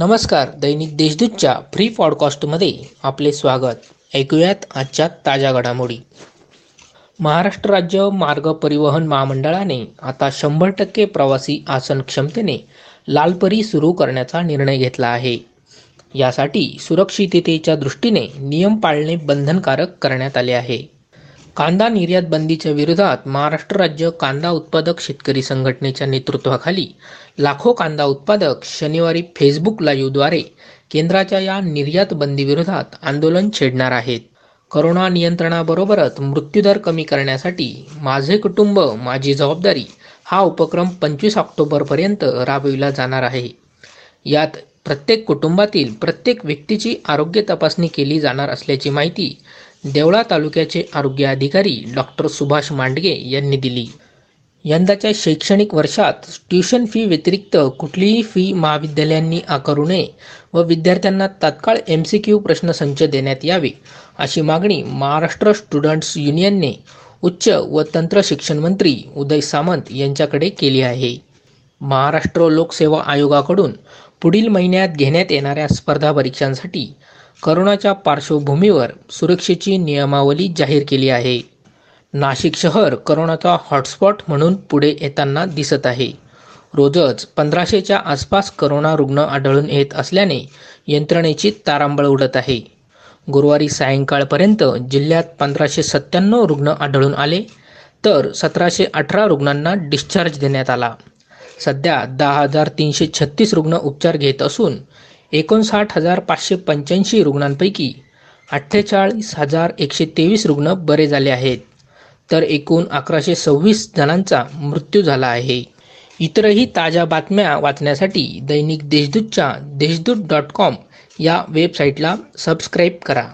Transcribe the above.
नमस्कार दैनिक देशदूतच्या फ्री पॉडकास्टमध्ये आपले स्वागत. ऐकूयात आजच्या ताज्या घडामोडी. महाराष्ट्र राज्य मार्ग परिवहन महामंडळाने आता शंभर टक्के प्रवासी आसन क्षमतेने लालपरी सुरू करण्याचा निर्णय घेतला आहे. यासाठी सुरक्षिततेच्या दृष्टीने नियम पाळणे बंधनकारक करण्यात आले आहे. कांदा निर्यात बंदीच्या विरोधात महाराष्ट्र राज्य कांदा उत्पादक शेतकरी संघटनेच्या नेतृत्वाखाली लाखो कांदा उत्पादक शनिवारी फेसबुक लाईव्हद्वारे केंद्राच्या या निर्यात बंदीविरोधात आंदोलन छेडणार आहेत. करोना नियंत्रणाबरोबरच मृत्यूदर कमी करण्यासाठी माझे कुटुंब माझी जबाबदारी हा उपक्रम पंचवीस ऑक्टोबरपर्यंत राबविला जाणार आहे. यात प्रत्येक कुटुंबातील प्रत्येक व्यक्तीची आरोग्य तपासणी केली जाणार असल्याची माहिती देवळा तालुक्याचे आरोग्य अधिकारी डॉक्टर सुभाष मांडगे यांनी दिली. यंदाच्या शैक्षणिक वर्षात ट्युशन फी व्यतिरिक्त कुठलीही फी महाविद्यालयांनी आकारू नये व विद्यार्थ्यांना तात्काळ एम सी क्यू प्रश्नसंच देण्यात यावे अशी मागणी महाराष्ट्र स्टुडंट्स युनियनने उच्च व तंत्र शिक्षण मंत्री उदय सामंत यांच्याकडे केली आहे. महाराष्ट्र लोकसेवा आयोगाकडून पुढील महिन्यात घेण्यात येणाऱ्या स्पर्धा परीक्षांसाठी करोनाच्या पार्श्वभूमीवर सुरक्षेची नियमावली जाहीर केली आहे. नाशिक शहर करोनाचा हॉटस्पॉट म्हणून पुढे येताना दिसत आहे. रोजच पंधराशेच्या आसपास करोना रुग्ण आढळून येत असल्याने यंत्रणेची तारांबळ उडत आहे. गुरुवारी सायंकाळपर्यंत जिल्ह्यात पंधराशे सत्त्याण्णव रुग्ण आढळून आले तर सतराशे अठरा रुग्णांना डिस्चार्ज देण्यात आला. सध्या दहा हजार तीनशे छत्तीस रुग्ण उपचार घेत असून एकोणसाठ हजार पाचशे पंच्याऐंशी रुग्णांपैकी अठ्ठेचाळीस हजार एकशे तेवीस रुग्ण बरे झाले आहेत. तर एकूण अकराशे सव्वीस जणांचा मृत्यू झाला आहे. इतरही ताज्या बातम्या वाचण्यासाठी दैनिक देशदूतच्या देशदूत डॉट कॉम या वेबसाईटला सबस्क्राईब करा.